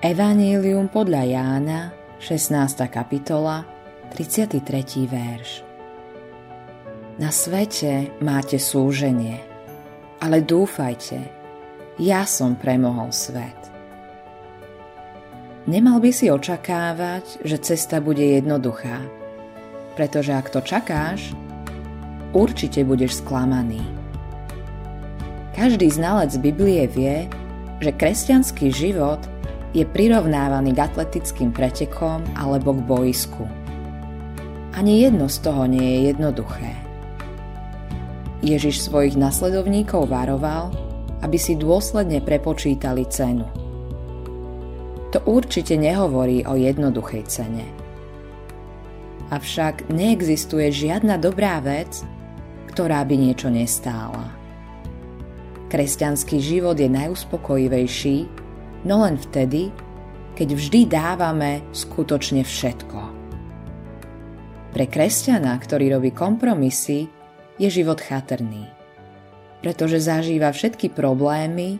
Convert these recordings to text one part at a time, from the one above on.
Evanílium podľa Jána, 16. kapitola, 33. verš. Na svete máte súženie, ale dúfajte, ja som premohol svet. Nemal by si očakávať, že cesta bude jednoduchá, pretože ak to čakáš, určite budeš sklamaný. Každý znalec Biblie vie, že kresťanský život je prirovnávaný k atletickým pretekom alebo k boisku. Ani jedno z toho nie je jednoduché. Ježiš svojich nasledovníkov varoval, aby si dôsledne prepočítali cenu. To určite nehovorí o jednoduchej cene. Avšak neexistuje žiadna dobrá vec, ktorá by niečo nestála. Kresťanský život je najuspokojivejší, no len vtedy, keď vždy dávame skutočne všetko. Pre kresťana, ktorý robí kompromisy, je život chatrný, pretože zažíva všetky problémy,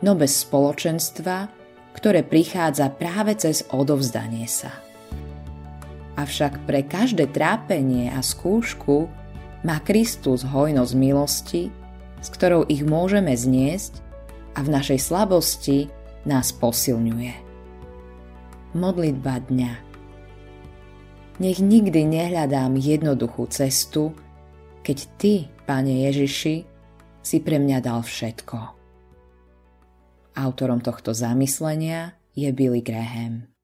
no bez spoločenstva, ktoré prichádza práve cez odovzdanie sa. Avšak pre každé trápenie a skúšku má Kristus hojnosť milosti, s ktorou ich môžeme zniesť a v našej slabosti nás posilňuje. Modlitba dňa Nech nikdy nehľadám jednoduchú cestu, keď Ty, Pane Ježiši, si pre mňa dal všetko. Autorom tohto zamyslenia je Billy Graham.